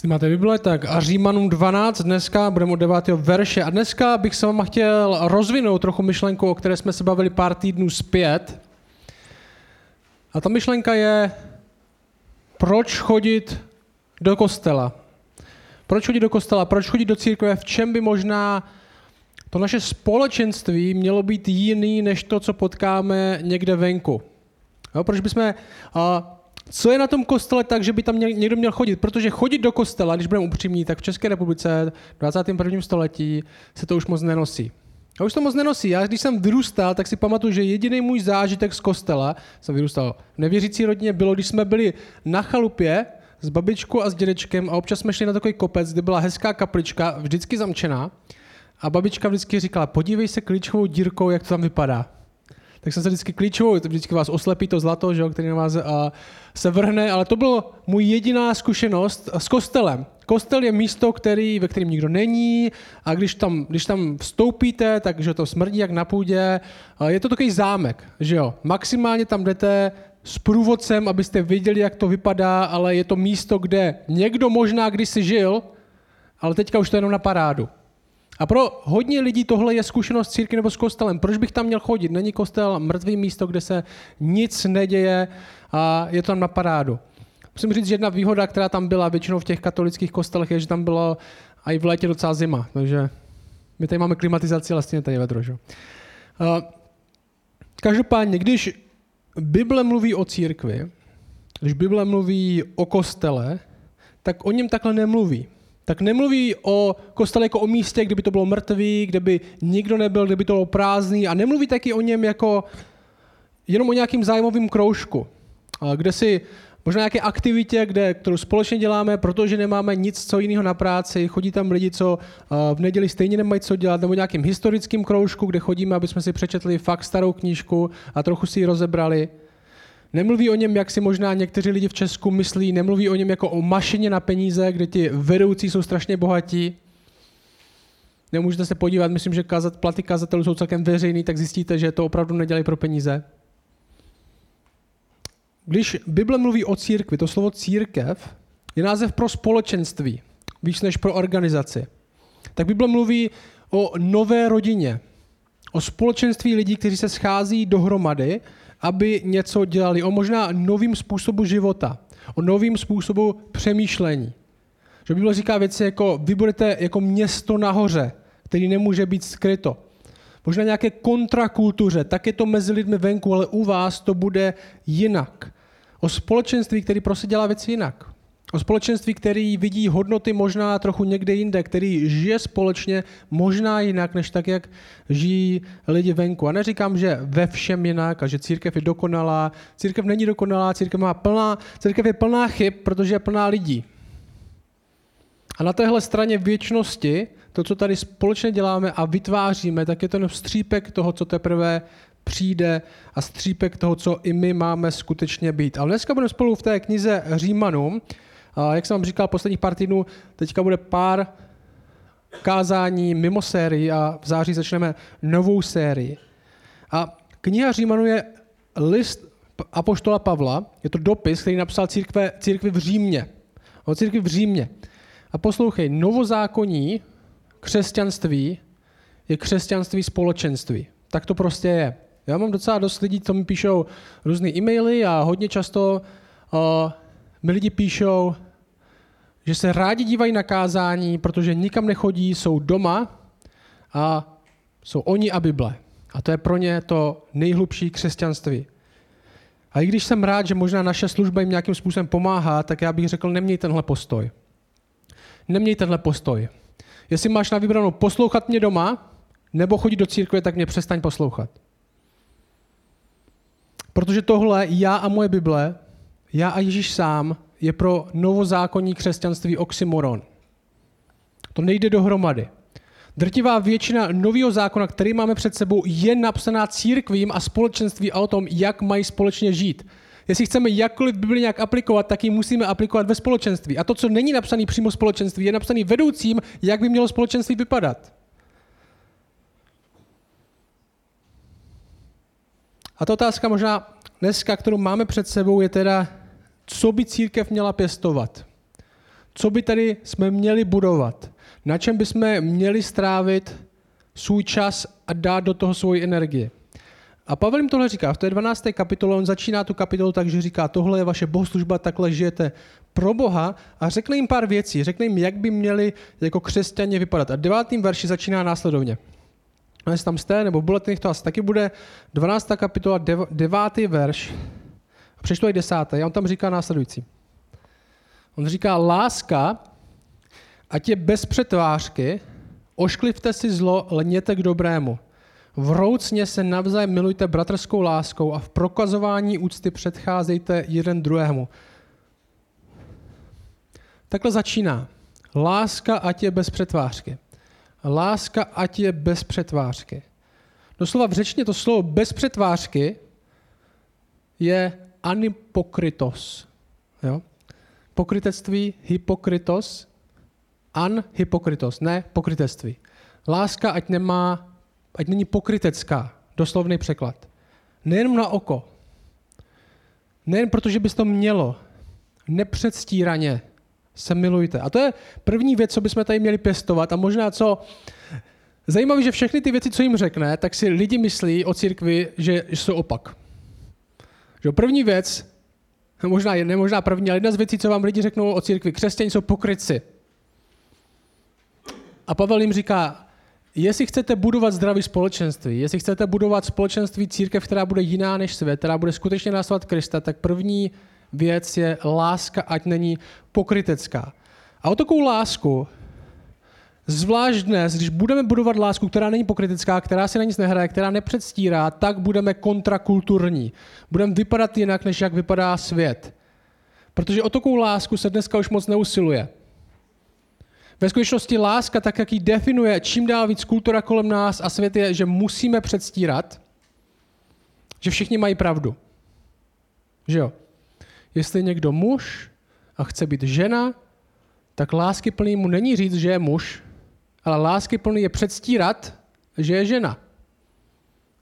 Jestli máte Bible, tak a Římanům 12 dneska, budeme od 9. verše. A dneska bych se vám chtěl rozvinout trochu myšlenku, o které jsme se bavili pár týdnů zpět. A ta myšlenka je, proč chodit do kostela. Proč chodit do kostela, proč chodit do církve, v čem by možná to naše společenství mělo být jiný, než to, co potkáme někde venku. Jo, proč bychom, co je na tom kostele tak, že by tam někdo měl chodit? Protože chodit do kostela, když budeme upřímní, tak v České republice v 21. století se to už moc nenosí. A už to moc nenosí. Já když jsem vyrůstal, tak si pamatuju, že jediný můj zážitek z kostela, jsem vyrůstal v nevěřící rodině, bylo, když jsme byli na chalupě s babičkou a s dědečkem a občas jsme šli na takový kopec, kde byla hezká kaplička, vždycky zamčená. A babička vždycky říkala, podívej se klíčovou dírkou, jak to tam vypadá tak jsem se vždycky klíčovou, vždycky vás oslepí to zlato, že, který na vás a, se vrhne, ale to byla můj jediná zkušenost s kostelem. Kostel je místo, který, ve kterém nikdo není a když tam, když tam vstoupíte, tak že to smrdí jak na půdě. Je to takový zámek, že jo. Maximálně tam jdete s průvodcem, abyste viděli, jak to vypadá, ale je to místo, kde někdo možná kdysi žil, ale teďka už to je jenom na parádu. A pro hodně lidí tohle je zkušenost círky nebo s kostelem. Proč bych tam měl chodit? Není kostel mrtvý místo, kde se nic neděje a je to tam na parádu. Musím říct, že jedna výhoda, která tam byla většinou v těch katolických kostelech, je, že tam bylo i v létě docela zima. Takže my tady máme klimatizaci, ale stejně tady vedro. Že? Každopádně, když Bible mluví o církvi, když Bible mluví o kostele, tak o něm takhle nemluví tak nemluví o kostele jako o místě, kde by to bylo mrtvý, kde by nikdo nebyl, kde by to bylo prázdný a nemluví taky o něm jako jenom o nějakým zájmovým kroužku, kde si možná nějaké aktivitě, kde, kterou společně děláme, protože nemáme nic co jiného na práci, chodí tam lidi, co v neděli stejně nemají co dělat, nebo nějakým historickým kroužku, kde chodíme, aby jsme si přečetli fakt starou knížku a trochu si ji rozebrali. Nemluví o něm, jak si možná někteří lidi v Česku myslí, nemluví o něm jako o mašině na peníze, kde ti vedoucí jsou strašně bohatí. Nemůžete se podívat, myslím, že kazat, platy kazatelů jsou celkem veřejný, tak zjistíte, že to opravdu nedělají pro peníze. Když Bible mluví o církvi, to slovo církev je název pro společenství, víc než pro organizaci. Tak Bible mluví o nové rodině, o společenství lidí, kteří se schází dohromady aby něco dělali, o možná novým způsobu života, o novým způsobu přemýšlení. Že Bible říká věci jako, vy budete jako město nahoře, který nemůže být skryto. Možná nějaké kontrakultuře, tak je to mezi lidmi venku, ale u vás to bude jinak. O společenství, který prostě dělá věci jinak. O společenství, který vidí hodnoty možná trochu někde jinde, který žije společně možná jinak, než tak, jak žijí lidi venku. A neříkám, že ve všem jinak a že církev je dokonalá. Církev není dokonalá, církev, má plná, církev je plná chyb, protože je plná lidí. A na téhle straně věčnosti, to, co tady společně děláme a vytváříme, tak je to jen střípek toho, co teprve přijde a střípek toho, co i my máme skutečně být. Ale dneska budeme spolu v té knize Římanům, a jak jsem vám říkal, posledních pár týdnů, teďka bude pár kázání mimo sérii a v září začneme novou sérii. A kniha Římanů je list Apoštola Pavla, je to dopis, který napsal církve, církvi v Římě. O církvi v Římě. A poslouchej, novozákonní křesťanství je křesťanství společenství. Tak to prostě je. Já mám docela dost lidí, co mi píšou různé e-maily a hodně často uh, mi lidi píšou, že se rádi dívají na kázání, protože nikam nechodí, jsou doma a jsou oni a Bible. A to je pro ně to nejhlubší křesťanství. A i když jsem rád, že možná naše služba jim nějakým způsobem pomáhá, tak já bych řekl, neměj tenhle postoj. Neměj tenhle postoj. Jestli máš na vybranou poslouchat mě doma, nebo chodit do církve, tak mě přestaň poslouchat. Protože tohle já a moje Bible já a Ježíš sám je pro novozákonní křesťanství oxymoron. To nejde dohromady. Drtivá většina nového zákona, který máme před sebou, je napsaná církvím a společenství a o tom, jak mají společně žít. Jestli chceme jakkoliv Bibli nějak aplikovat, tak ji musíme aplikovat ve společenství. A to, co není napsané přímo společenství, je napsané vedoucím, jak by mělo společenství vypadat. A ta otázka možná dneska, kterou máme před sebou, je teda, co by církev měla pěstovat. Co by tady jsme měli budovat? Na čem bychom měli strávit svůj čas a dát do toho svoji energii? A Pavel jim tohle říká. V té 12. kapitole on začíná tu kapitolu tak, že říká, tohle je vaše bohoslužba, takhle žijete pro Boha a řekne jim pár věcí. Řekne jim, jak by měli jako křesťané vypadat. A devátým verši začíná následovně. A jestli tam jste, nebo bulletinech to asi taky bude, 12. kapitola, dev, devátý verš, a přečtu i desátý, a on tam říká následující. On říká, láska, ať je bez přetvářky, ošklivte si zlo, lněte k dobrému. Vroucně se navzájem milujte bratrskou láskou a v prokazování úcty předcházejte jeden druhému. Takhle začíná. Láska, ať je bez přetvářky. Láska, ať je bez přetvářky. Doslova v řečně to slovo bez přetvářky je anipokrytos. Jo? Pokrytectví, hypokrytos, anhypokrytos, ne pokrytectví. Láska, ať, nemá, ať není pokrytecká, doslovný překlad. Nejen na oko. Nejen protože bys to mělo. Nepředstíraně se milujte. A to je první věc, co bychom tady měli pěstovat a možná co Zajímavé, že všechny ty věci, co jim řekne, tak si lidi myslí o církvi, že jsou opak. Že první věc, možná ne možná první, ale jedna z věcí, co vám lidi řeknou o církvi, křesťané jsou pokryci. A Pavel jim říká, jestli chcete budovat zdravý společenství, jestli chcete budovat společenství církev, která bude jiná než svět, která bude skutečně následovat Krista, tak první věc je láska, ať není pokrytecká. A o takovou lásku, zvlášť dnes, když budeme budovat lásku, která není pokrytecká, která si na nic nehraje, která nepředstírá, tak budeme kontrakulturní. Budeme vypadat jinak, než jak vypadá svět. Protože o takovou lásku se dneska už moc neusiluje. Ve skutečnosti láska, tak jak ji definuje čím dál víc kultura kolem nás a svět je, že musíme předstírat, že všichni mají pravdu. Že jo? Jestli někdo muž a chce být žena, tak lásky plný mu není říct, že je muž, ale lásky plný je předstírat, že je žena.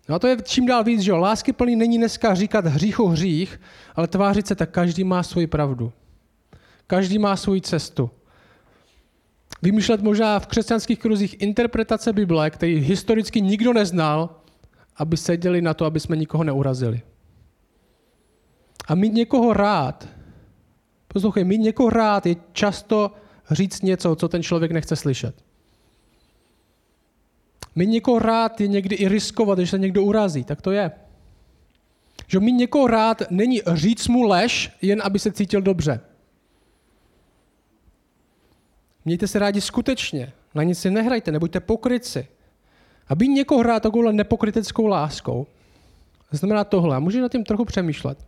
No a to je čím dál víc, že jo. Lásky plný není dneska říkat hříchu hřích, ale tvářit se tak, každý má svoji pravdu. Každý má svoji cestu. Vymýšlet možná v křesťanských kruzích interpretace Bible, který historicky nikdo neznal, aby seděli na to, aby jsme nikoho neurazili. A mít někoho rád, poslouchej, mít někoho rád je často říct něco, co ten člověk nechce slyšet. Mít někoho rád je někdy i riskovat, když se někdo urazí, tak to je. Že mít někoho rád není říct mu lež, jen aby se cítil dobře. Mějte se rádi skutečně, na nic si nehrajte, nebuďte pokryci. A být někoho rád takovou nepokryteckou láskou, znamená tohle. A můžete nad tím trochu přemýšlet.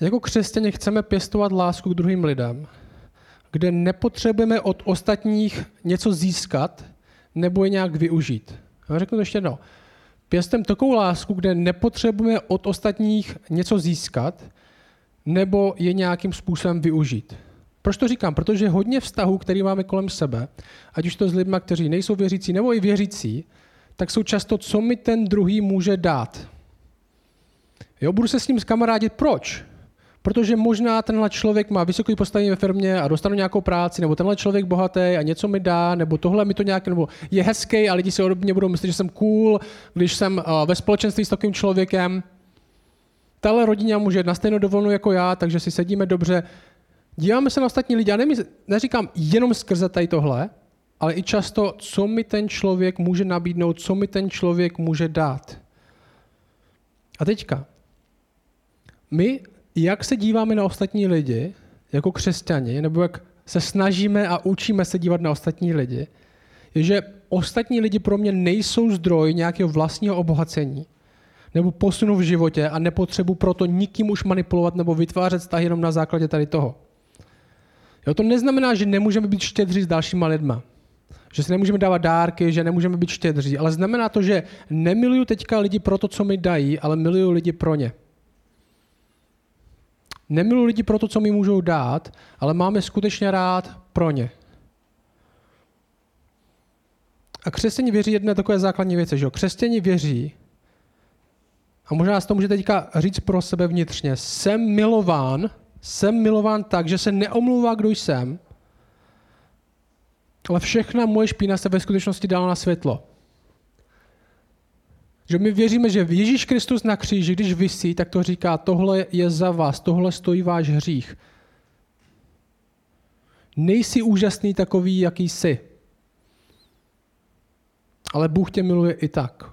Jako křesťané chceme pěstovat lásku k druhým lidem, kde nepotřebujeme od ostatních něco získat nebo je nějak využít. Já řeknu to ještě jednou. Pěstem takovou lásku, kde nepotřebujeme od ostatních něco získat nebo je nějakým způsobem využít. Proč to říkám? Protože hodně vztahů, který máme kolem sebe, ať už to s lidmi, kteří nejsou věřící nebo i věřící, tak jsou často, co mi ten druhý může dát. Jo, budu se s ním zkamarádit. Proč? Protože možná tenhle člověk má vysoké postavení ve firmě a dostanu nějakou práci, nebo tenhle člověk bohatý a něco mi dá, nebo tohle mi to nějak, nebo je hezký a lidi si o mě budou myslet, že jsem cool, když jsem uh, ve společenství s takovým člověkem. Tahle rodina může na stejnou dovolenou jako já, takže si sedíme dobře. Díváme se na ostatní lidi. Já nemysl, neříkám jenom skrze tady tohle, ale i často, co mi ten člověk může nabídnout, co mi ten člověk může dát. A teďka, my jak se díváme na ostatní lidi, jako křesťani, nebo jak se snažíme a učíme se dívat na ostatní lidi, je, že ostatní lidi pro mě nejsou zdroj nějakého vlastního obohacení nebo posunu v životě a nepotřebuji proto nikým už manipulovat nebo vytvářet vztah jenom na základě tady toho. Jo, to neznamená, že nemůžeme být štědří s dalšíma lidma. Že si nemůžeme dávat dárky, že nemůžeme být štědří. Ale znamená to, že nemiluju teďka lidi pro to, co mi dají, ale miluju lidi pro ně. Nemiluji lidi pro to, co mi můžou dát, ale máme skutečně rád pro ně. A křesťani věří jedné takové základní věci, že jo? Křesťani věří, a možná to můžete teďka říct pro sebe vnitřně, jsem milován Jsem milován tak, že se neomlouvá, kdo jsem, ale všechna moje špína se ve skutečnosti dala na světlo. Že my věříme, že Ježíš Kristus na kříži, když vysí, tak to říká, tohle je za vás, tohle stojí váš hřích. Nejsi úžasný takový, jaký jsi. Ale Bůh tě miluje i tak.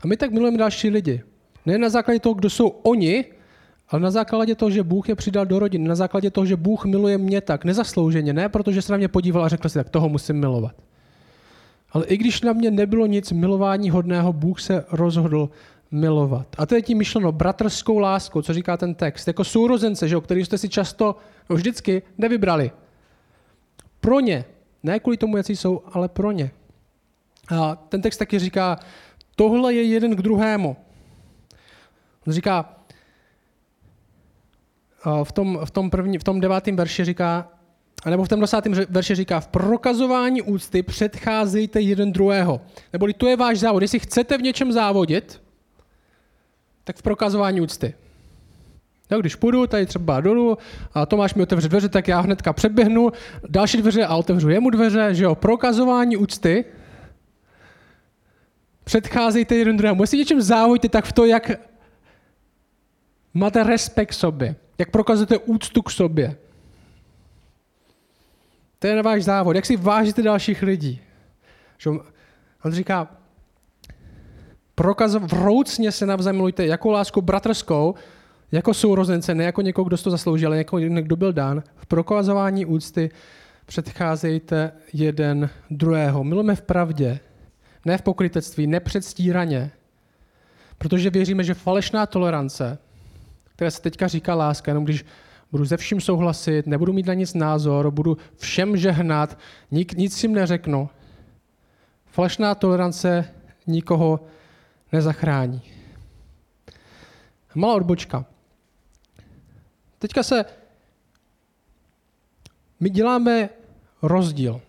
A my tak milujeme další lidi. Ne na základě toho, kdo jsou oni, ale na základě toho, že Bůh je přidal do rodiny, na základě toho, že Bůh miluje mě tak nezaslouženě, ne protože se na mě podíval a řekl si, tak toho musím milovat. Ale i když na mě nebylo nic milování hodného, Bůh se rozhodl milovat. A to je tím myšleno bratrskou láskou, co říká ten text. Jako sourozence, že, který jste si často, no vždycky, nevybrali. Pro ně. Ne kvůli tomu, jaký jsou, ale pro ně. A ten text taky říká, tohle je jeden k druhému. On říká, v tom, v tom, první, v tom devátém verši říká, nebo v tom desátém verši říká, v prokazování úcty předcházejte jeden druhého. Neboli to je váš závod. Jestli chcete v něčem závodit, tak v prokazování úcty. No, když půjdu tady třeba dolů a Tomáš mi otevře dveře, tak já hnedka předběhnu další dveře a otevřu jemu dveře, že jo, prokazování úcty. Předcházejte jeden druhému. Jestli něčem závodíte, tak v to, jak máte respekt sobě, jak prokazujete úctu k sobě. To je na váš závod. Jak si vážíte dalších lidí. Že on říká, prokaz, vroucně se navzájem milujte jako lásku bratrskou, jako sourozence, ne jako někoho, kdo to zasloužil, ale jako někdo, kdo byl dán. V prokazování úcty předcházejte jeden druhého. Milujeme v pravdě, ne v pokrytectví, nepředstíraně. Protože věříme, že falešná tolerance, která se teďka říká láska, jenom když budu ze vším souhlasit, nebudu mít na nic názor, budu všem žehnat, nik, nic jim neřeknu. Falešná tolerance nikoho nezachrání. Malá odbočka. Teďka se my děláme rozdíl.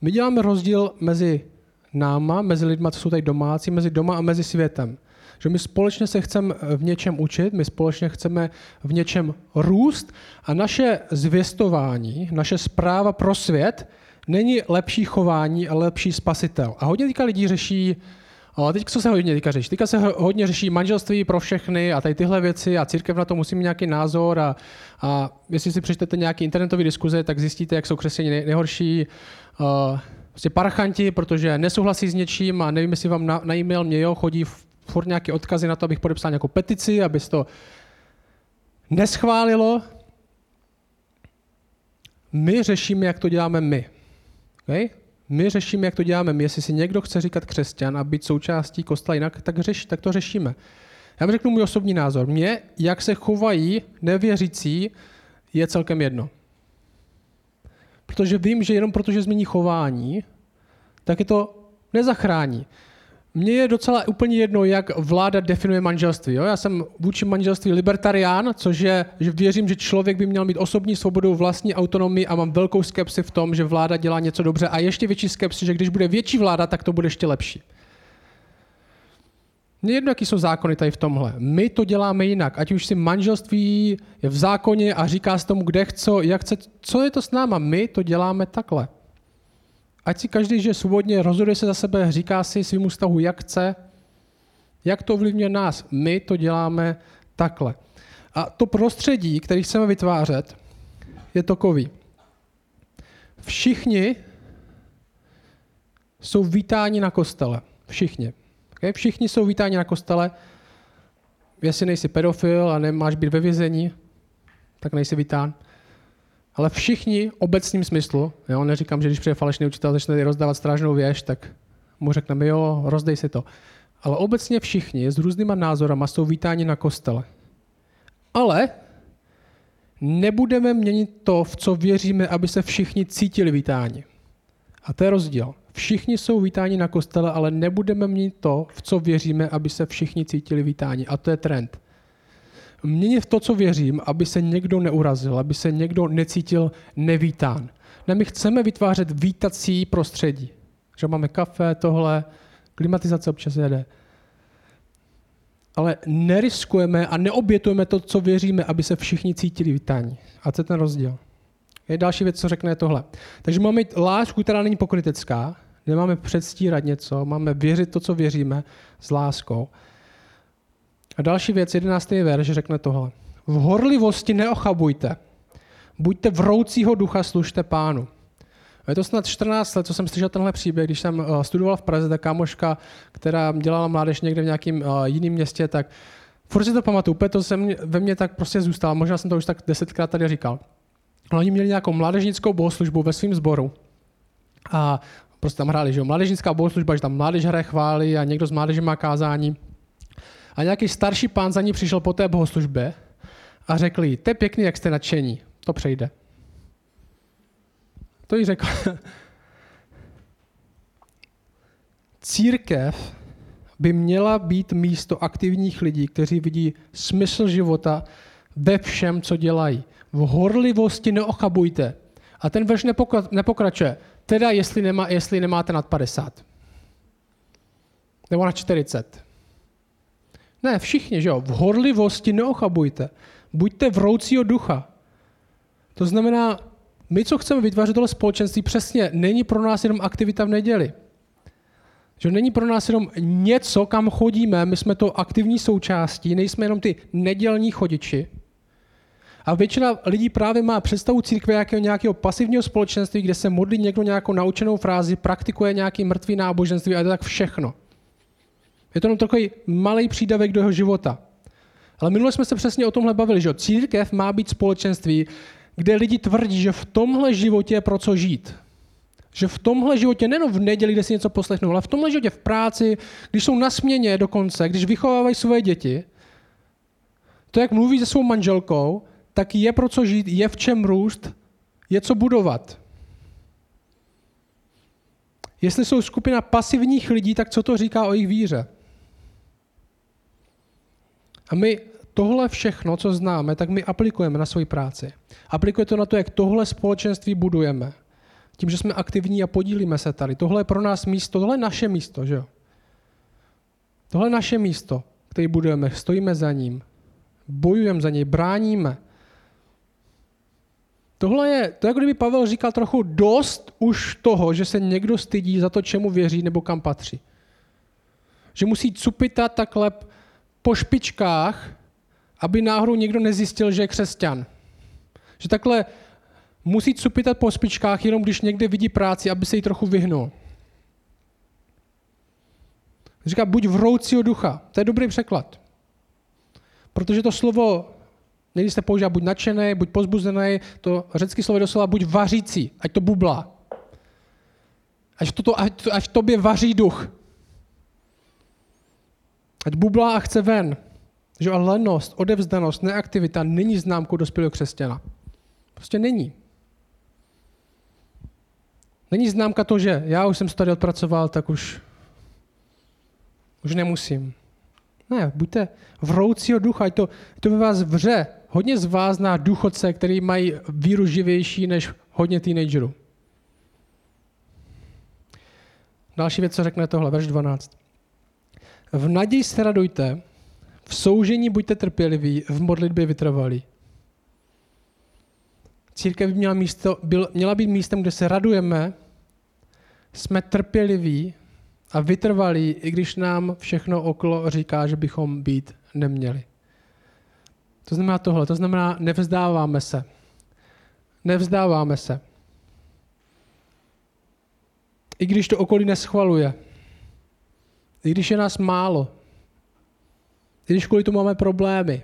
My děláme rozdíl mezi náma, mezi lidma, co jsou tady domácí, mezi doma a mezi světem. Že my společně se chceme v něčem učit, my společně chceme v něčem růst a naše zvěstování, naše zpráva pro svět není lepší chování, ale lepší spasitel. A hodně teďka lidí řeší, a teď co se hodně teďka řeší? Teďka se hodně řeší manželství pro všechny a tady tyhle věci a církev na to musí mít nějaký názor a, a jestli si přečtete nějaký internetový diskuze, tak zjistíte, jak jsou křesťané nejhorší. Uh, prostě parchanti, protože nesouhlasí s něčím a nevím, jestli vám na, na e-mail mě jo, chodí furt nějaké odkazy na to, abych podepsal nějakou petici, aby to neschválilo. My řešíme, jak to děláme my. Okay? My řešíme, jak to děláme my. Jestli si někdo chce říkat křesťan a být součástí kostela jinak, tak, řeš, tak to řešíme. Já vám řeknu můj osobní názor. Mně, jak se chovají nevěřící, je celkem jedno. Protože vím, že jenom protože změní chování, tak je to nezachrání. Mně je docela úplně jedno, jak vláda definuje manželství. Jo? Já jsem vůči manželství libertarián, což je, že věřím, že člověk by měl mít osobní svobodu, vlastní autonomii a mám velkou skepsi v tom, že vláda dělá něco dobře a ještě větší skepsi, že když bude větší vláda, tak to bude ještě lepší. Mně jedno, jaký jsou zákony tady v tomhle. My to děláme jinak. Ať už si manželství je v zákoně a říká se tomu, kde chce, jak chce. Co je to s náma? My to děláme takhle. Ať si každý žije svobodně, rozhoduje se za sebe, říká si svým vztahu, jak chce, jak to ovlivňuje nás. My to děláme takhle. A to prostředí, který chceme vytvářet, je takový. Všichni jsou vítáni na kostele. Všichni. Okay? Všichni jsou vítáni na kostele. Jestli nejsi pedofil a nemáš být ve vězení, tak nejsi vítán. Ale všichni obecným smyslu, jo, neříkám, že když přijde falešný učitel, začne rozdávat strážnou věž, tak mu řekneme, jo, rozdej si to. Ale obecně všichni s různýma názorama jsou vítáni na kostele. Ale nebudeme měnit to, v co věříme, aby se všichni cítili vítáni. A to je rozdíl. Všichni jsou vítáni na kostele, ale nebudeme měnit to, v co věříme, aby se všichni cítili vítáni. A to je trend měnit to, co věřím, aby se někdo neurazil, aby se někdo necítil nevítán. Ne, my chceme vytvářet vítací prostředí. Že máme kafe, tohle, klimatizace občas jede. ale neriskujeme a neobětujeme to, co věříme, aby se všichni cítili vítáni. A to je ten rozdíl. Je další věc, co řekne je tohle. Takže máme mít lásku, která není pokrytecká, nemáme předstírat něco, máme věřit to, co věříme, s láskou. A další věc, jedenáctý verš, řekne tohle. V horlivosti neochabujte. Buďte vroucího ducha, služte pánu. Je to snad 14 let, co jsem slyšel tenhle příběh, když jsem eh, studoval v Praze, ta kámoška, která dělala mládež někde v nějakém uh, jiném městě, tak furt si to pamatuju, úplně to jsem, ve mně tak prostě zůstalo, možná jsem to už tak desetkrát tady říkal. Ale oni měli nějakou mládežnickou bohoslužbu ve svém sboru a prostě tam hráli, že jo, mládežnická bohoslužba, že tam mládež hraje chvály a někdo z mládeže má kázání. A nějaký starší pán za ní přišel po té bohoslužbě a řekl jí, to je pěkný, jak jste nadšení, to přejde. To jí řekl. Církev by měla být místo aktivních lidí, kteří vidí smysl života ve všem, co dělají. V horlivosti neochabujte. A ten verš nepokračuje. Teda, jestli, nemá, jestli nemáte nad 50. Nebo na 40. Ne, všichni, že jo. V horlivosti neochabujte. Buďte vroucího ducha. To znamená, my, co chceme vytvářet tohle společenství, přesně není pro nás jenom aktivita v neděli. Že není pro nás jenom něco, kam chodíme, my jsme to aktivní součástí, nejsme jenom ty nedělní chodiči. A většina lidí právě má představu církve jako nějakého pasivního společenství, kde se modlí někdo nějakou naučenou frázi, praktikuje nějaký mrtvý náboženství a je to tak všechno. Je to jenom takový malý přídavek do jeho života. Ale minule jsme se přesně o tomhle bavili, že církev má být společenství, kde lidi tvrdí, že v tomhle životě je pro co žít. Že v tomhle životě, nejen v neděli, kde si něco poslechnou, ale v tomhle životě v práci, když jsou na směně dokonce, když vychovávají svoje děti, to, jak mluví se svou manželkou, tak je pro co žít, je v čem růst, je co budovat. Jestli jsou skupina pasivních lidí, tak co to říká o jejich víře? A my tohle všechno, co známe, tak my aplikujeme na svoji práci. Aplikuje to na to, jak tohle společenství budujeme. Tím, že jsme aktivní a podílíme se tady. Tohle je pro nás místo, tohle je naše místo, že jo? Tohle je naše místo, které budujeme, stojíme za ním, bojujeme za něj, bráníme. Tohle je, to jako kdyby Pavel říkal trochu dost už toho, že se někdo stydí za to, čemu věří nebo kam patří. Že musí cupitat takhle po špičkách, aby náhodou někdo nezjistil, že je křesťan. Že takhle musí cupitat po špičkách, jenom když někde vidí práci, aby se jí trochu vyhnul. Říká, buď vroucího ducha. To je dobrý překlad. Protože to slovo, někdy se používá buď nadšený, buď pozbuzený, to řecké slovo je doslova buď vařící, ať to bublá. Ať, to, ať, ať v tobě vaří duch. Ať bublá a chce ven. Že a lenost, odevzdanost, neaktivita není známkou dospělého křesťana. Prostě není. Není známka to, že já už jsem se tady odpracoval, tak už, už nemusím. Ne, buďte vroucího ducha, ať to, to ve vás vře. Hodně z vás na důchodce, který mají víru živější než hodně teenagerů. Další věc, co řekne tohle, verš 12. V naději se radujte, v soužení buďte trpěliví, v modlitbě vytrvalí. Církev by měla, místo, byl, měla být místem, kde se radujeme, jsme trpěliví a vytrvalí, i když nám všechno okolo říká, že bychom být neměli. To znamená tohle, to znamená, nevzdáváme se. Nevzdáváme se. I když to okolí neschvaluje. I když je nás málo. I když kvůli tomu máme problémy.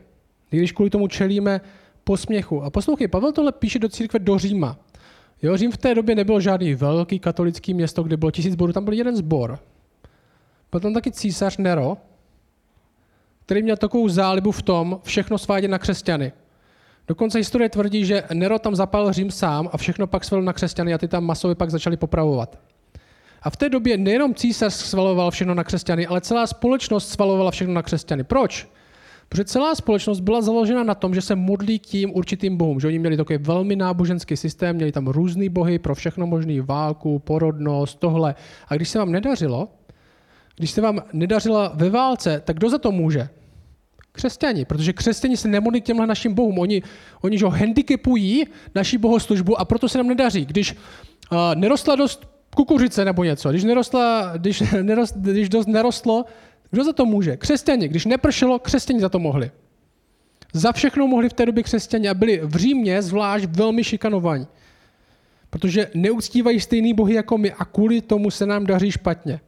I když kvůli tomu čelíme posměchu. A poslouchej, Pavel tohle píše do církve do Říma. Jo, Řím v té době nebyl žádný velký katolický město, kde bylo tisíc zborů, tam byl jeden zbor. Byl tam taky císař Nero, který měl takovou zálibu v tom všechno svádět na křesťany. Dokonce historie tvrdí, že Nero tam zapal Řím sám a všechno pak svalil na křesťany a ty tam masově pak začali popravovat. A v té době nejenom císař svaloval všechno na křesťany, ale celá společnost svalovala všechno na křesťany. Proč? Protože celá společnost byla založena na tom, že se modlí k tím určitým bohům. Že oni měli takový velmi náboženský systém, měli tam různý bohy pro všechno možné, válku, porodnost, tohle. A když se vám nedařilo, když se vám nedařila ve válce, tak kdo za to může? Křesťani, protože křesťani se nemodlí k těmhle našim bohům. Oni, oni že ho handicapují naší bohoslužbu a proto se nám nedaří. Když uh, nerostla dost kukuřice nebo něco, když, nerostla, když, nerost, když dost nerostlo, kdo za to může? Křesťani. Když nepršelo, křesťani za to mohli. Za všechno mohli v té době křesťani a byli v Římě zvlášť velmi šikanovaní. Protože neuctívají stejný bohy jako my a kvůli tomu se nám daří špatně.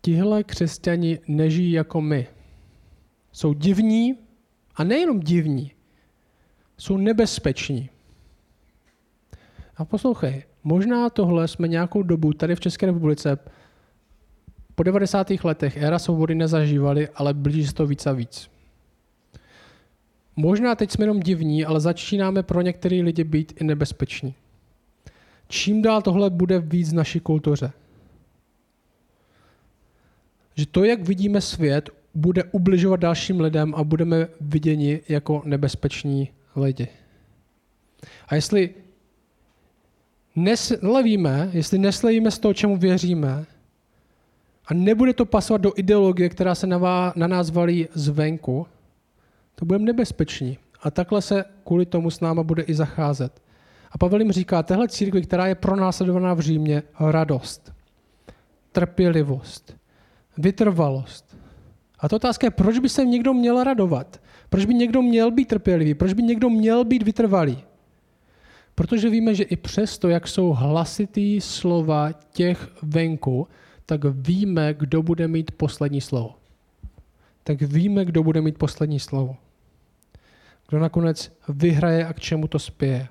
Tihle křesťani nežijí jako my. Jsou divní a nejenom divní, jsou nebezpeční. A poslouchej, možná tohle jsme nějakou dobu tady v České republice po 90. letech éra svobody nezažívali, ale blíží se to víc a víc. Možná teď jsme jenom divní, ale začínáme pro některé lidi být i nebezpeční. Čím dál tohle bude víc v naší kultuře? Že to, jak vidíme svět, bude ubližovat dalším lidem a budeme viděni jako nebezpeční lidi. A jestli neslevíme, jestli neslevíme z toho, čemu věříme, a nebude to pasovat do ideologie, která se na, vá, na nás valí zvenku, to budeme nebezpeční. A takhle se kvůli tomu s náma bude i zacházet. A Pavel jim říká, tehle církvi, která je pronásledovaná v Římě, radost, trpělivost, vytrvalost. A to otázka je, proč by se někdo měl radovat? Proč by někdo měl být trpělivý? Proč by někdo měl být vytrvalý? Protože víme, že i přesto, jak jsou hlasitý slova těch venku, tak víme, kdo bude mít poslední slovo. Tak víme, kdo bude mít poslední slovo. Kdo nakonec vyhraje a k čemu to spěje.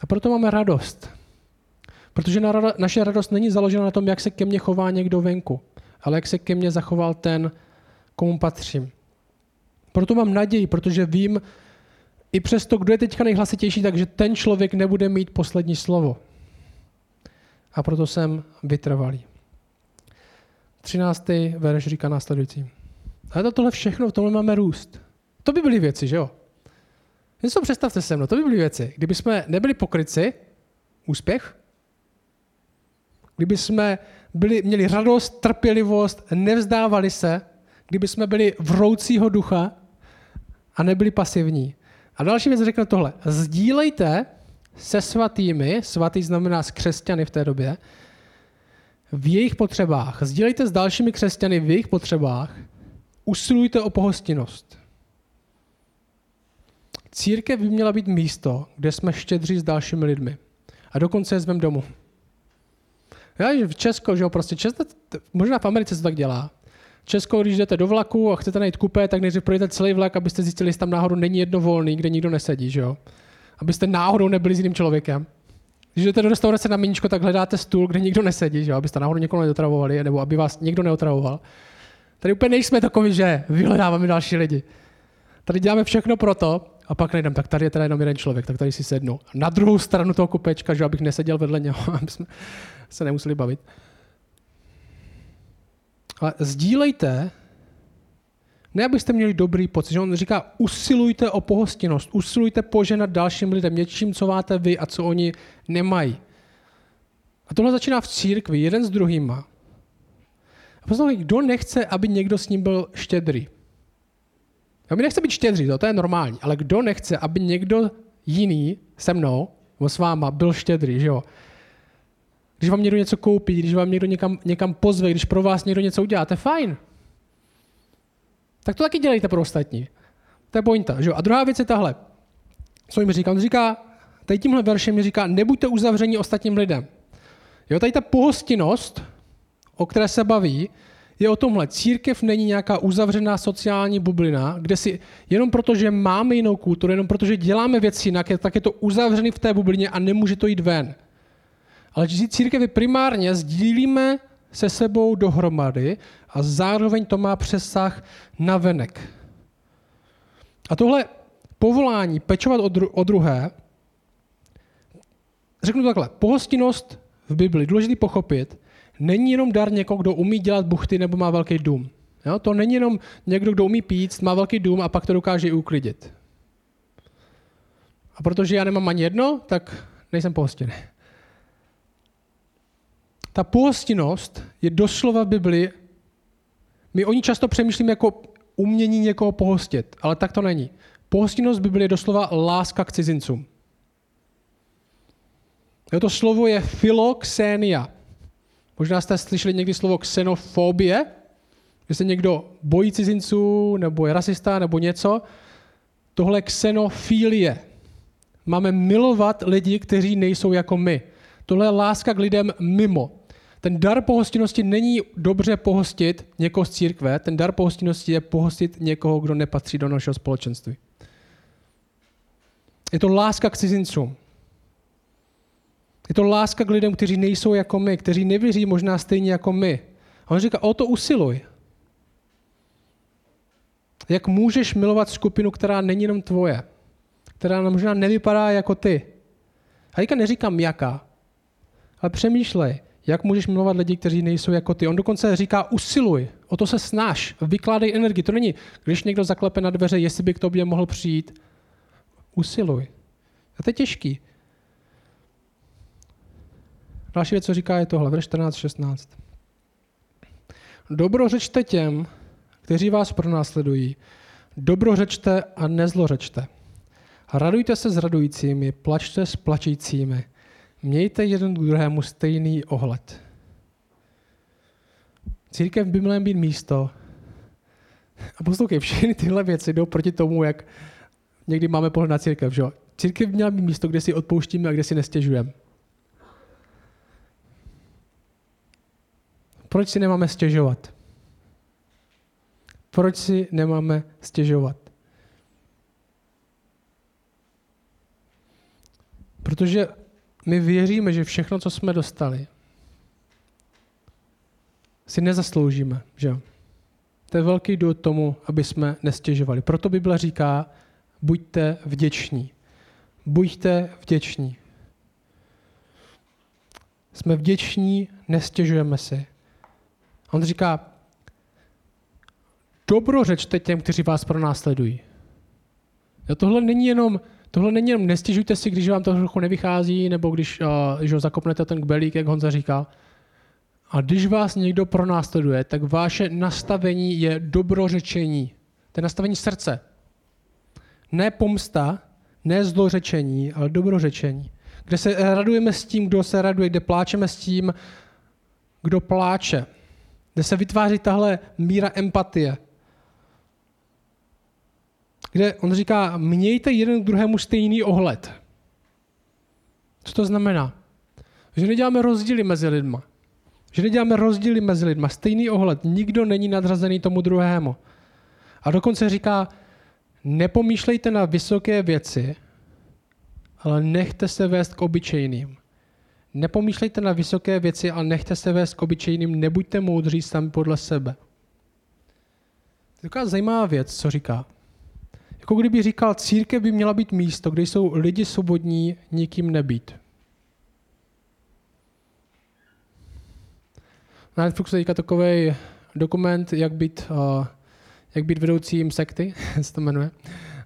A proto máme radost. Protože naše radost není založena na tom, jak se ke mně chová někdo venku, ale jak se ke mně zachoval ten, komu patřím. Proto mám naději, protože vím, i přesto, kdo je teďka nejhlasitější, takže ten člověk nebude mít poslední slovo. A proto jsem vytrvalý. 13. verš říká následující. A to tohle všechno, v tomhle máme růst. To by byly věci, že jo? Něco představte se mnou, to by byly věci. Kdyby jsme nebyli pokryci, úspěch. Kdyby jsme byli, měli radost, trpělivost, nevzdávali se, kdyby jsme byli vroucího ducha a nebyli pasivní. A další věc řekne tohle. Sdílejte se svatými, svatý znamená s křesťany v té době, v jejich potřebách. Sdílejte s dalšími křesťany v jejich potřebách. Usilujte o pohostinnost. Církev by měla být místo, kde jsme štědří s dalšími lidmi. A dokonce je zvem domů. Já, v Česku, že jo, prostě Česko, možná v Americe se to tak dělá. Česko, když jdete do vlaku a chcete najít kupé, tak nejdřív projdete celý vlak, abyste zjistili, jestli tam náhodou není jedno volný, kde nikdo nesedí, že jo? Abyste náhodou nebyli s jiným člověkem. Když jdete do restaurace na míčko, tak hledáte stůl, kde nikdo nesedí, že jo? abyste náhodou někoho neotravovali, nebo aby vás někdo neotravoval. Tady úplně nejsme takový, že vyhledáváme další lidi. Tady děláme všechno pro to, a pak najdem, tak tady je teda jenom jeden člověk, tak tady si sednu. Na druhou stranu toho kupečka, že abych neseděl vedle něho, aby jsme se nemuseli bavit. Ale sdílejte, ne abyste měli dobrý pocit, že on říká, usilujte o pohostinnost, usilujte poženat dalším lidem něčím, co máte vy a co oni nemají. A tohle začíná v církvi, jeden s druhýma. A poslouchej, kdo nechce, aby někdo s ním byl štědrý? Já mi nechce být štědrý, to, to je normální, ale kdo nechce, aby někdo jiný se mnou, nebo s váma, byl štědrý, že jo? Když vám někdo něco koupí, když vám někdo někam, někam pozve, když pro vás někdo něco udělá, to je fajn. Tak to taky dělejte pro ostatní. To je pointa. Že? A druhá věc je tahle. Co jim říká? On říká, tady tímhle veršem mi říká, nebuďte uzavření ostatním lidem. Jo, tady ta pohostinnost, o které se baví, je o tomhle. Církev není nějaká uzavřená sociální bublina, kde si jenom proto, že máme jinou kulturu, jenom proto, že děláme věci jinak, tak je to uzavřený v té bublině a nemůže to jít ven. Ale církev primárně sdílíme se sebou dohromady a zároveň to má přesah na venek. A tohle povolání pečovat o, dru- o druhé, řeknu to takhle, pohostinnost v Bibli, důležité pochopit, není jenom dar někoho, kdo umí dělat buchty nebo má velký dům. Jo? To není jenom někdo, kdo umí pít, má velký dům a pak to dokáže i uklidit. A protože já nemám ani jedno, tak nejsem pohostinný. Ta pohostinnost je doslova v Bibli My o ní často přemýšlíme jako umění někoho pohostit, ale tak to není. Pohostinnost Bibli je doslova láska k cizincům. To slovo je filoxénia. Možná jste slyšeli někdy slovo xenofobie, že se někdo bojí cizinců, nebo je rasista, nebo něco. Tohle je xenofilie. Máme milovat lidi, kteří nejsou jako my. Tohle je láska k lidem mimo. Ten dar pohostinnosti není dobře pohostit někoho z církve, ten dar pohostinnosti je pohostit někoho, kdo nepatří do našeho společenství. Je to láska k cizincům. Je to láska k lidem, kteří nejsou jako my, kteří nevěří možná stejně jako my. A on říká, o to usiluj. Jak můžeš milovat skupinu, která není jenom tvoje, která možná nevypadá jako ty. A teďka neříkám jaká, ale přemýšlej, jak můžeš milovat lidi, kteří nejsou jako ty. On dokonce říká, usiluj, o to se snaž, vykládej energii. To není, když někdo zaklepe na dveře, jestli by k tobě mohl přijít, usiluj. A to je těžký. Další věc, co říká, je tohle, verš 14.16. Dobro řečte těm, kteří vás pronásledují. Dobro řečte a nezlořečte. Radujte se s radujícími, plačte s plačícími. Mějte jeden druhému stejný ohled. Církev by měla být místo. A poslouchej, všechny tyhle věci jdou proti tomu, jak někdy máme pohled na církev. Že? Církev měla být místo, kde si odpouštíme a kde si nestěžujeme. Proč si nemáme stěžovat? Proč si nemáme stěžovat? Protože my věříme, že všechno, co jsme dostali, si nezasloužíme, že To je velký důvod tomu, aby jsme nestěžovali. Proto Bible říká, buďte vděční. Buďte vděční. Jsme vděční, nestěžujeme si. On říká, dobro řečte těm, kteří vás pronásledují. A tohle není jenom, tohle není jenom nestěžujte si, když vám to trochu nevychází, nebo když, uh, když ho zakopnete ten kbelík, jak Honza říká. A když vás někdo pronásleduje, tak vaše nastavení je dobrořečení. To je nastavení srdce. Ne pomsta, ne zlořečení, ale dobrořečení. Kde se radujeme s tím, kdo se raduje, kde pláčeme s tím, kdo pláče. Kde se vytváří tahle míra empatie. Kde on říká, mějte jeden k druhému stejný ohled. Co to znamená? Že neděláme rozdíly mezi lidma. Že neděláme rozdíly mezi lidma. Stejný ohled. Nikdo není nadřazený tomu druhému. A dokonce říká, nepomýšlejte na vysoké věci, ale nechte se vést k obyčejným. Nepomýšlejte na vysoké věci, ale nechte se vést k obyčejným, nebuďte moudří sami podle sebe. Taková zajímavá věc, co říká. Jako kdyby říkal, církev by měla být místo, kde jsou lidi svobodní, nikým nebýt. Na Netflixu je takový dokument, jak být, uh, jak být vedoucím sekty, se to jmenuje.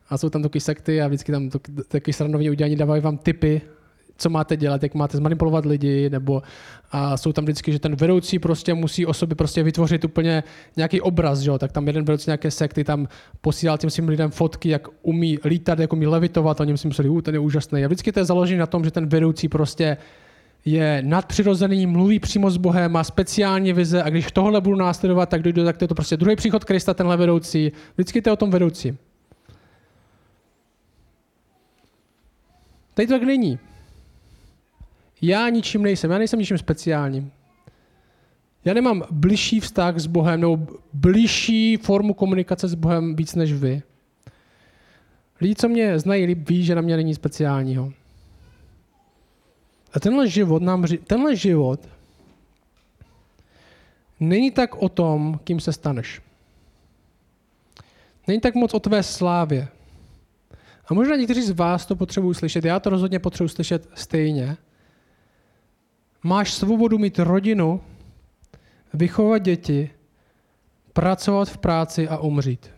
A jsou tam takové sekty a vždycky tam taky srandovní udělání dávají vám tipy, co máte dělat, jak máte zmanipulovat lidi, nebo a jsou tam vždycky, že ten vedoucí prostě musí o sobě prostě vytvořit úplně nějaký obraz, že? tak tam jeden vedoucí nějaké sekty tam posílal těm svým lidem fotky, jak umí lítat, jak umí levitovat, a oni si mysleli, ten je úžasný. A vždycky to je založené na tom, že ten vedoucí prostě je nadpřirozený, mluví přímo s Bohem, má speciální vize a když tohle budu následovat, tak dojde, tak to je to prostě druhý příchod Krista, tenhle vedoucí. Vždycky to je o tom vedoucí. Tady to tak není. Já ničím nejsem, já nejsem ničím speciálním. Já nemám bližší vztah s Bohem nebo bližší formu komunikace s Bohem víc než vy. Lidi, co mě znají líp, ví, že na mě není speciálního. A tenhle život nám, tenhle život není tak o tom, kým se staneš. Není tak moc o tvé slávě. A možná někteří z vás to potřebují slyšet, já to rozhodně potřebuji slyšet stejně. Máš svobodu mít rodinu, vychovat děti, pracovat v práci a umřít.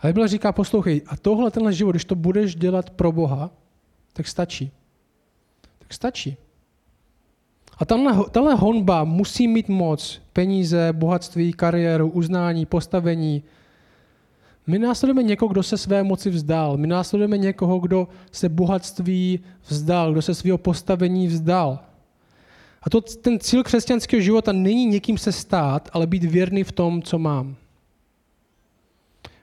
A Bible říká, poslouchej, a tohle, tenhle život, když to budeš dělat pro Boha, tak stačí. Tak stačí. A tahle, tahle honba musí mít moc, peníze, bohatství, kariéru, uznání, postavení. My následujeme někoho, kdo se své moci vzdal. My následujeme někoho, kdo se bohatství vzdal, kdo se svého postavení vzdal. A to, ten cíl křesťanského života není někým se stát, ale být věrný v tom, co mám.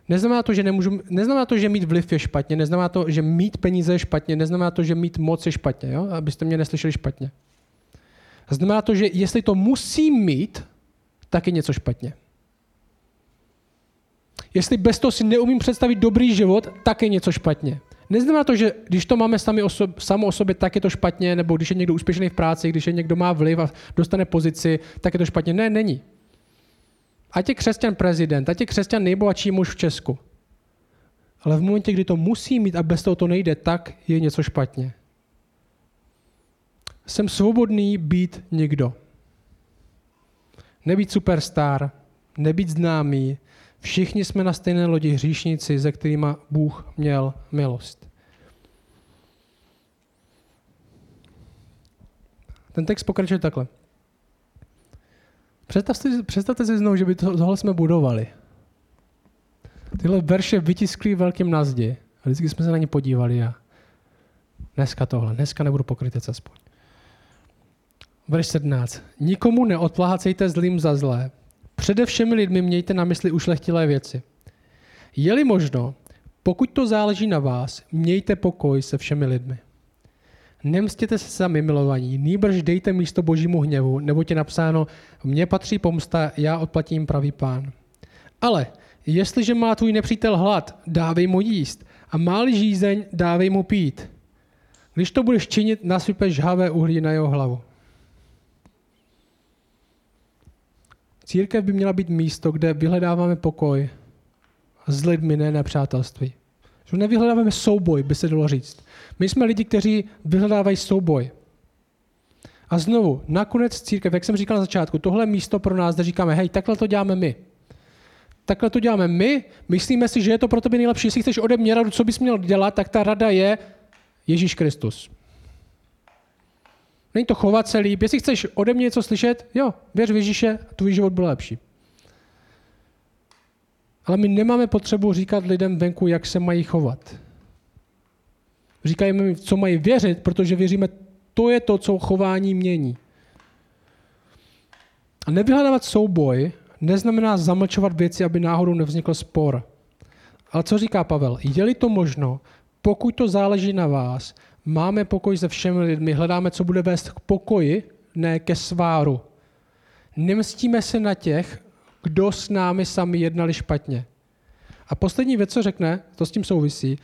Neznamená to, že, nemůžu, neznamená to, že mít vliv je špatně, neznamená to, že mít peníze je špatně, neznamená to, že mít moc je špatně, jo? abyste mě neslyšeli špatně. Znamená to, že jestli to musím mít, tak je něco špatně. Jestli bez toho si neumím představit dobrý život, tak je něco špatně. Neznamená to, že když to máme sami osob, samo o sobě, tak je to špatně, nebo když je někdo úspěšný v práci, když je někdo má vliv a dostane pozici, tak je to špatně. Ne, není. Ať je křesťan prezident, ať je křesťan nejbohatší muž v Česku. Ale v momentě, kdy to musí mít a bez toho to nejde, tak je něco špatně. Jsem svobodný být někdo. Nebýt superstar, nebýt známý. Všichni jsme na stejné lodi hříšníci, ze kterými Bůh měl milost. Ten text pokračuje takhle. Představte, představte si znovu, že by tohle jsme budovali. Tyhle verše vytiskli velkým na zdi. A vždycky jsme se na ně podívali a dneska tohle, dneska nebudu pokrytec aspoň. Verš 17. Nikomu neodplácejte zlým za zlé. Přede všemi lidmi mějte na mysli ušlechtilé věci. Je-li možno, pokud to záleží na vás, mějte pokoj se všemi lidmi. Nemstěte se sami milovaní, nýbrž dejte místo božímu hněvu, nebo je napsáno, mně patří pomsta, já odplatím pravý pán. Ale jestliže má tvůj nepřítel hlad, dávej mu jíst, a máli žízeň, dávej mu pít. Když to budeš činit, nasypeš žhavé uhlí na jeho hlavu. Církev by měla být místo, kde vyhledáváme pokoj s lidmi, ne nepřátelství. Že nevyhledáváme souboj, by se dalo říct. My jsme lidi, kteří vyhledávají souboj. A znovu, nakonec církev, jak jsem říkal na začátku, tohle místo pro nás, kde říkáme, hej, takhle to děláme my. Takhle to děláme my, myslíme si, že je to pro tebe nejlepší. Jestli chceš ode mě radu, co bys měl dělat, tak ta rada je Ježíš Kristus. Není to chovat se líp. Jestli chceš ode mě něco slyšet, jo, věř v Ježíše, tvůj život bude lepší. Ale my nemáme potřebu říkat lidem venku, jak se mají chovat. Říkají mi, co mají věřit, protože věříme, to je to, co chování mění. A nevyhledávat souboj neznamená zamlčovat věci, aby náhodou nevznikl spor. Ale co říká Pavel? Je-li to možno, pokud to záleží na vás, máme pokoj se všemi lidmi, hledáme, co bude vést k pokoji, ne ke sváru. Nemstíme se na těch, kdo s námi sami jednali špatně. A poslední věc, co řekne, to s tím souvisí,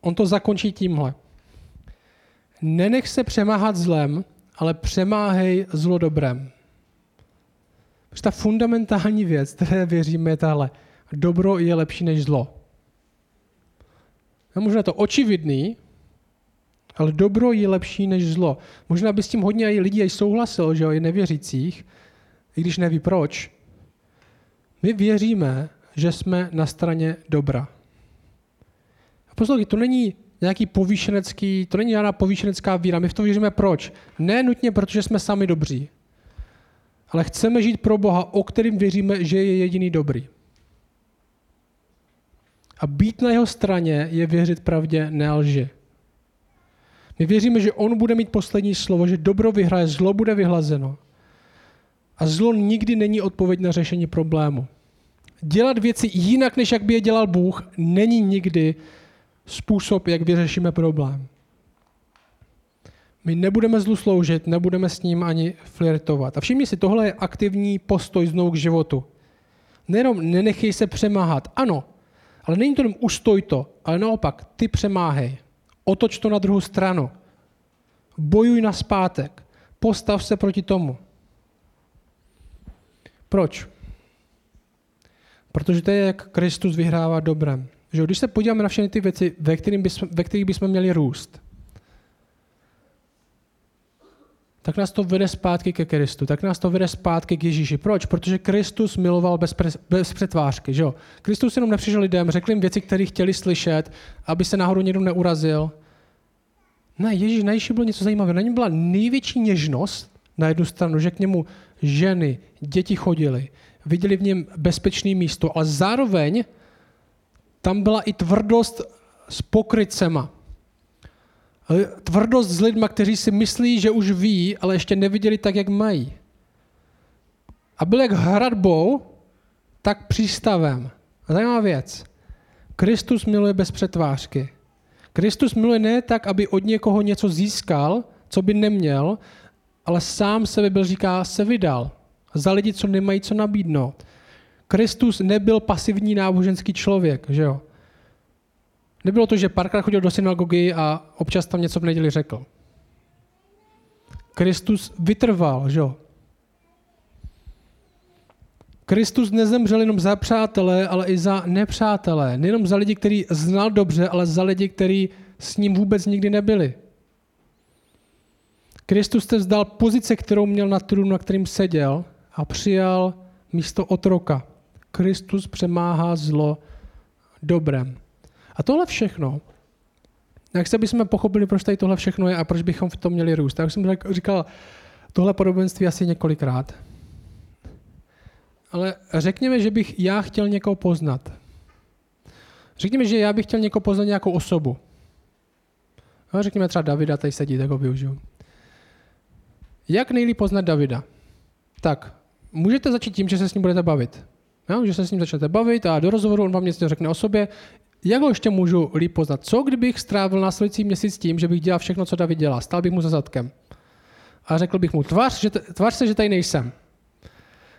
on to zakončí tímhle. Nenech se přemáhat zlem, ale přemáhej zlo dobrem. Protože ta fundamentální věc, které věříme, je tahle. Dobro je lepší než zlo. A možná to očividný, ale dobro je lepší než zlo. Možná by s tím hodně i lidí souhlasil, že jo, je nevěřících, i když neví proč. My věříme, že jsme na straně dobra. A poslouchej, to není nějaký povýšenecký, to není žádná povýšenecká víra. My v to věříme proč? Ne nutně, protože jsme sami dobří. Ale chceme žít pro Boha, o kterým věříme, že je jediný dobrý. A být na jeho straně je věřit pravdě, ne lži. My věříme, že on bude mít poslední slovo, že dobro vyhraje, zlo bude vyhlazeno. A zlo nikdy není odpověď na řešení problému. Dělat věci jinak, než jak by je dělal Bůh, není nikdy způsob, jak vyřešíme problém. My nebudeme zlu sloužit, nebudeme s ním ani flirtovat. A všimni si, tohle je aktivní postoj znovu k životu. Nejenom nenechej se přemáhat. Ano, ale není to jenom ustoj to, ale naopak, ty přemáhej. Otoč to na druhou stranu. Bojuj na zpátek. Postav se proti tomu. Proč? Protože to je, jak Kristus vyhrává dobrem. Že když se podíváme na všechny ty věci, ve, kterým bysme, ve kterých bychom měli růst, tak nás to vede zpátky ke Kristu, tak nás to vede zpátky k Ježíši. Proč? Protože Kristus miloval bez, pre, bez přetvářky. Že jo? Kristus jenom nepřišel lidem, řekl jim věci, které chtěli slyšet, aby se náhodou někdo neurazil. Ne, Ježíš na Ježíši bylo něco zajímavého. Na něm byla největší něžnost na jednu stranu, že k němu ženy, děti chodili, viděli v něm bezpečné místo, ale zároveň tam byla i tvrdost s pokrytcema. Tvrdost s lidmi, kteří si myslí, že už ví, ale ještě neviděli tak, jak mají. A byl jak hradbou, tak přístavem. A zajímavá věc. Kristus miluje bez přetvářky. Kristus miluje ne tak, aby od někoho něco získal, co by neměl, ale sám sebe byl říká, se vydal. Za lidi, co nemají co nabídnout. Kristus nebyl pasivní náboženský člověk, že jo? Nebylo to, že párkrát chodil do synagogy a občas tam něco v neděli řekl. Kristus vytrval, že jo? Kristus nezemřel jenom za přátelé, ale i za nepřátelé. Nejenom za lidi, který znal dobře, ale za lidi, kteří s ním vůbec nikdy nebyli. Kristus se vzdal pozice, kterou měl na trůnu, na kterým seděl a přijal místo otroka. Kristus přemáhá zlo dobrem. A tohle všechno, jak se bychom pochopili, proč tady tohle všechno je a proč bychom v tom měli růst. Tak jsem říkal tohle podobenství asi několikrát. Ale řekněme, že bych já chtěl někoho poznat. Řekněme, že já bych chtěl někoho poznat nějakou osobu. No, řekněme třeba Davida, tady sedí, tak ho využiju. Jak nejlíp poznat Davida? Tak, můžete začít tím, že se s ním budete bavit. No, že se s ním začnete bavit a do rozhovoru on vám něco řekne o sobě. Jak ho ještě můžu líp poznat? Co kdybych strávil následující měsíc tím, že bych dělal všechno, co David dělá? Stal bych mu za zadkem. A řekl bych mu, tvář, že tvář se, že tady nejsem.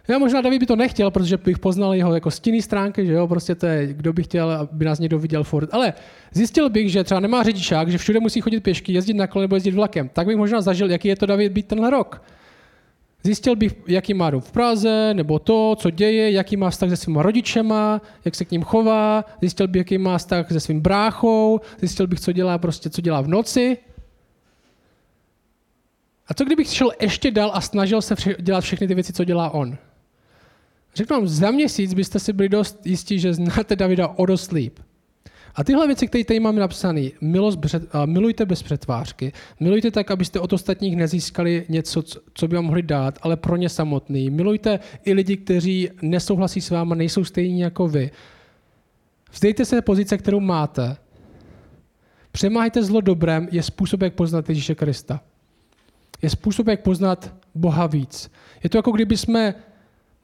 Já možná David by to nechtěl, protože bych poznal jeho jako stinný stránky, že jo, prostě to je, kdo by chtěl, aby nás někdo viděl furt. Ale zjistil bych, že třeba nemá řidičák, že všude musí chodit pěšky, jezdit na kole nebo jezdit vlakem. Tak bych možná zažil, jaký je to David být tenhle rok. Zjistil bych, jaký má dům v Praze, nebo to, co děje, jaký má vztah se svýma rodičema, jak se k ním chová, zjistil bych, jaký má vztah se svým bráchou, zjistil bych, co dělá, prostě, co dělá v noci. A co kdybych šel ještě dál a snažil se dělat všechny ty věci, co dělá on? Řeknu vám, za měsíc byste si byli dost jistí, že znáte Davida o dost líp. A tyhle věci, které tady máme napsané, milujte bez přetvářky, milujte tak, abyste od ostatních nezískali něco, co by vám mohli dát, ale pro ně samotný. Milujte i lidi, kteří nesouhlasí s váma, nejsou stejní jako vy. Vzdejte se pozice, kterou máte. Přemáhajte zlo dobrem je způsob, jak poznat Ježíše Krista. Je způsob, jak poznat Boha víc. Je to jako kdyby jsme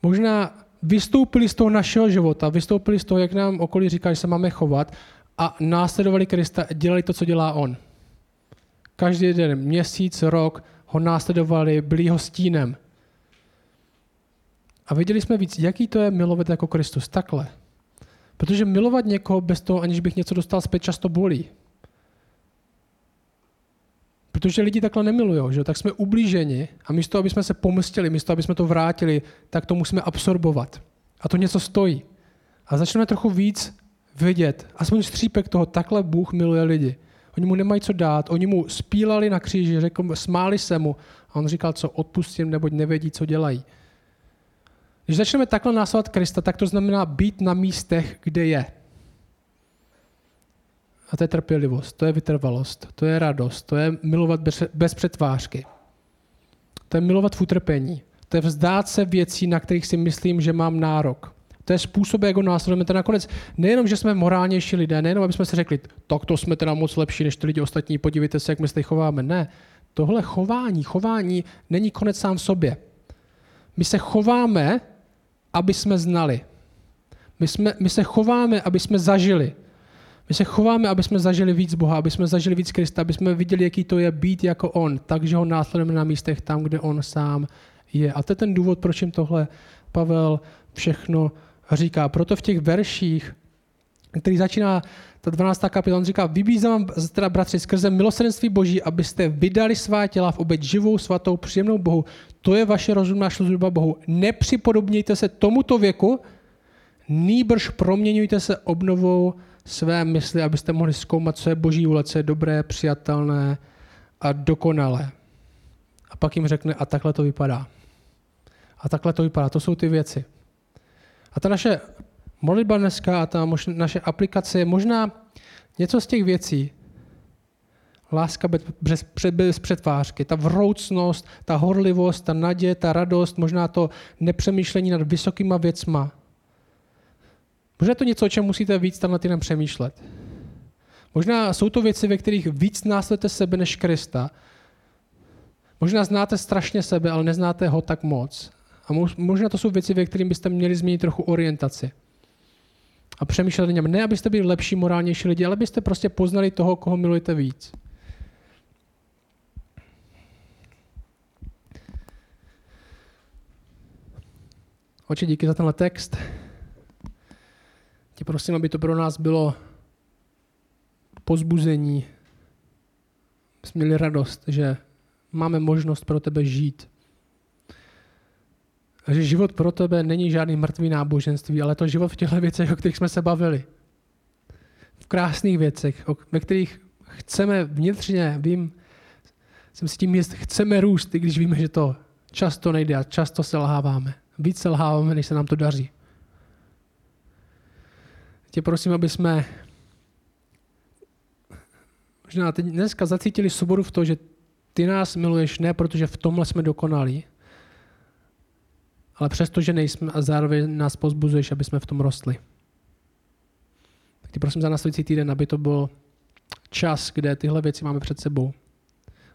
možná vystoupili z toho našeho života, vystoupili z toho, jak nám okolí říká, že se máme chovat a následovali Krista, dělali to, co dělá On. Každý den, měsíc, rok ho následovali, byli jeho stínem. A viděli jsme víc, jaký to je milovat jako Kristus. Takhle. Protože milovat někoho bez toho, aniž bych něco dostal zpět, často bolí. Protože lidi takhle nemilují, že? tak jsme ublíženi a místo, aby jsme se pomstili, místo, aby jsme to vrátili, tak to musíme absorbovat. A to něco stojí. A začneme trochu víc vidět, aspoň střípek toho, takhle Bůh miluje lidi. Oni mu nemají co dát, oni mu spílali na kříži, řekl, smáli se mu a on říkal, co odpustím, neboť nevědí, co dělají. Když začneme takhle následovat Krista, tak to znamená být na místech, kde je. A to je trpělivost, to je vytrvalost, to je radost, to je milovat bez, bez přetvářky. To je milovat v utrpení. To je vzdát se věcí, na kterých si myslím, že mám nárok. To je způsob, jak ho následujeme. To nakonec nejenom, že jsme morálnější lidé, nejenom, aby jsme si řekli, tak to jsme teda moc lepší než ty lidi ostatní, podívejte se, jak my se chováme. Ne, tohle chování, chování není konec sám v sobě. My se chováme, aby jsme znali. My, jsme, my se chováme, aby jsme zažili. My se chováme, aby jsme zažili víc Boha, aby jsme zažili víc Krista, aby jsme viděli, jaký to je být jako On, takže ho následujeme na místech tam, kde On sám je. A to je ten důvod, proč jim tohle Pavel všechno říká. Proto v těch verších, který začíná ta 12. kapitola, on říká, vybízám teda bratři, skrze milosrdenství Boží, abyste vydali svá těla v obeď živou, svatou, příjemnou Bohu. To je vaše rozumná služba Bohu. Nepřipodobnějte se tomuto věku, nýbrž proměňujte se obnovou své mysli, abyste mohli zkoumat, co je boží vůle, co je dobré, přijatelné a dokonalé. A pak jim řekne, a takhle to vypadá. A takhle to vypadá. To jsou ty věci. A ta naše modlitba dneska a ta naše aplikace je možná něco z těch věcí Láska bez, přetvářky, ta vroucnost, ta horlivost, ta naděje, ta radost, možná to nepřemýšlení nad vysokýma věcma. Možná je to něco, o čem musíte víc tam týden přemýšlet. Možná jsou to věci, ve kterých víc následujete sebe než Krista. Možná znáte strašně sebe, ale neznáte ho tak moc. A možná to jsou věci, ve kterých byste měli změnit trochu orientaci. A přemýšlet o něm. Ne, abyste byli lepší, morálnější lidi, ale abyste prostě poznali toho, koho milujete víc. Oči, díky za tenhle text. Tě prosím, aby to pro nás bylo pozbuzení. Jsme měli radost, že máme možnost pro tebe žít. Že život pro tebe není žádný mrtvý náboženství, ale to život v těchto věcech, o kterých jsme se bavili. V krásných věcech, ve kterých chceme vnitřně, vím, jsem si tím jist, chceme růst, i když víme, že to často nejde a často selháváme. Víc selháváme, než se nám to daří. Tě prosím, aby jsme možná dneska zacítili svobodu v to, že ty nás miluješ ne protože v tomhle jsme dokonalí, ale přesto, že nejsme a zároveň nás pozbuzuješ, aby jsme v tom rostli. Tak ti prosím za následující týden, aby to byl čas, kde tyhle věci máme před sebou.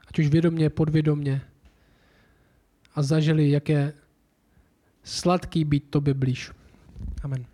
Ať už vědomě, podvědomě. A zažili, jak je sladký být tobě blíž. Amen.